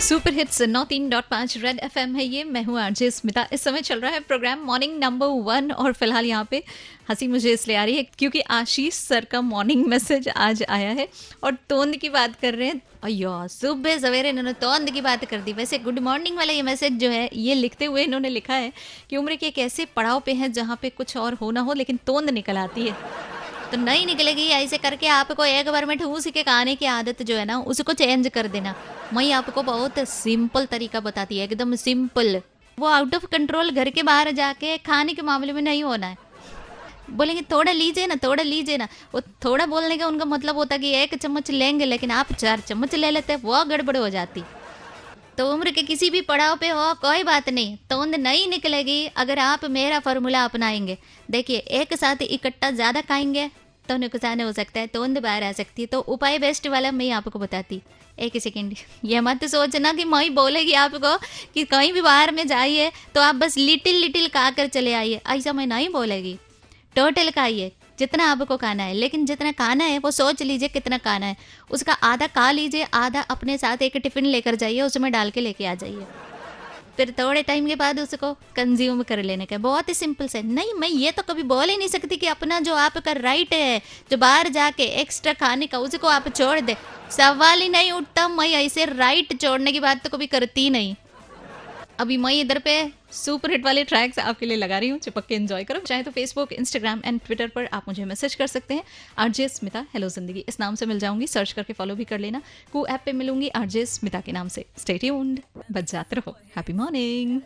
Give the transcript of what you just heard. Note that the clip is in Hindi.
सुपर हिट्स नौ तीन डॉट पाँच रेड एफ़ है ये। मैं हूँ आरजे स्मिता इस समय चल रहा है प्रोग्राम मॉर्निंग नंबर वन और फ़िलहाल यहाँ पे हँसी मुझे इसलिए आ रही है क्योंकि आशीष सर का मॉर्निंग मैसेज आज आया है और तोंद की बात कर रहे हैं। अयो सुबह सवेरे इन्होंने तोंद की बात कर दी। वैसे गुड मॉर्निंग वाला ये मैसेज जो है, ये लिखते हुए इन्होंने लिखा है कि उम्र के एक ऐसे पड़ाव पे हैं जहाँ पे कुछ और हो ना हो, लेकिन तोंद निकल आती है। तो नहीं निकलेगी, ऐसे करके आपको एक बार में ठूस के खाने की आदत जो है ना, उसको चेंज कर देना। मैं आपको बहुत सिंपल तरीका बताती है, एकदम सिंपल वो आउट ऑफ़ कंट्रोल घर के बाहर जाके खाने के मामले में नहीं होना है। बोलेंगे, थोड़ा लीजिए ना, थोड़ा लीजिए ना। वो थोड़ा बोलने का उनका मतलब होता कि एक चम्मच लेंगे, लेकिन आप चार चम्मच ले लेते वो गड़बड़ हो जाती। तो उम्र के किसी भी पड़ाव पे हो, कोई बात नहीं, तोंद नहीं निकलेगी अगर आप मेरा फॉर्मूला अपनाएँगे। देखिए, एक साथ इकट्ठा ज़्यादा खाएँगे तो नुकसान हो सकता है तोंद बाहर आ सकती है। तो उपाय बेस्ट वाला मैं आपको बताती। एक सेकेंड ये मत सोचना कि मई बोलेगी आपको कि कहीं भी बाहर में जाइए तो आप बस लिटिल लिटिल खा कर चले आइए। ऐसा मैं नहीं बोलेगी। टोटल खाइए, जितना आपको खाना है। लेकिन जितना खाना है, वो सोच लीजिए कितना खाना है। उसका आधा खा लीजिए, आधा अपने साथ एक टिफ़िन लेकर जाइए, उसमें डाल के लेके आ जाइए। फिर थोड़े टाइम के बाद उसको कंज्यूम कर लेने का। बहुत ही सिंपल से। नहीं, मैं ये तो कभी बोल ही नहीं सकती कि अपना जो आपका राइट है, जो बाहर जाके एक्स्ट्रा खाने का, उसको आप छोड़ दे। सवाल ही नहीं उठता, मैं ऐसे राइट छोड़ने की बात तो कभी करती नहीं। अभी मैं इधर पे सुपर हिट वाले ट्रैक्स आपके लिए लगा रही हूँ, चिपक के एंजॉय करो। चाहे तो फेसबुक इंस्टाग्राम एंड ट्विटर पर आप मुझे मैसेज कर सकते हैं। आरजे स्मिता हेलो ज़िंदगी इस नाम से मिल जाऊँगी। सर्च करके फॉलो भी कर लेना। कू ऐप पे मिलूँगी आरजे स्मिता के नाम से। स्टे ट्यून्ड बच जाते रहो हैप्पी मॉर्निंग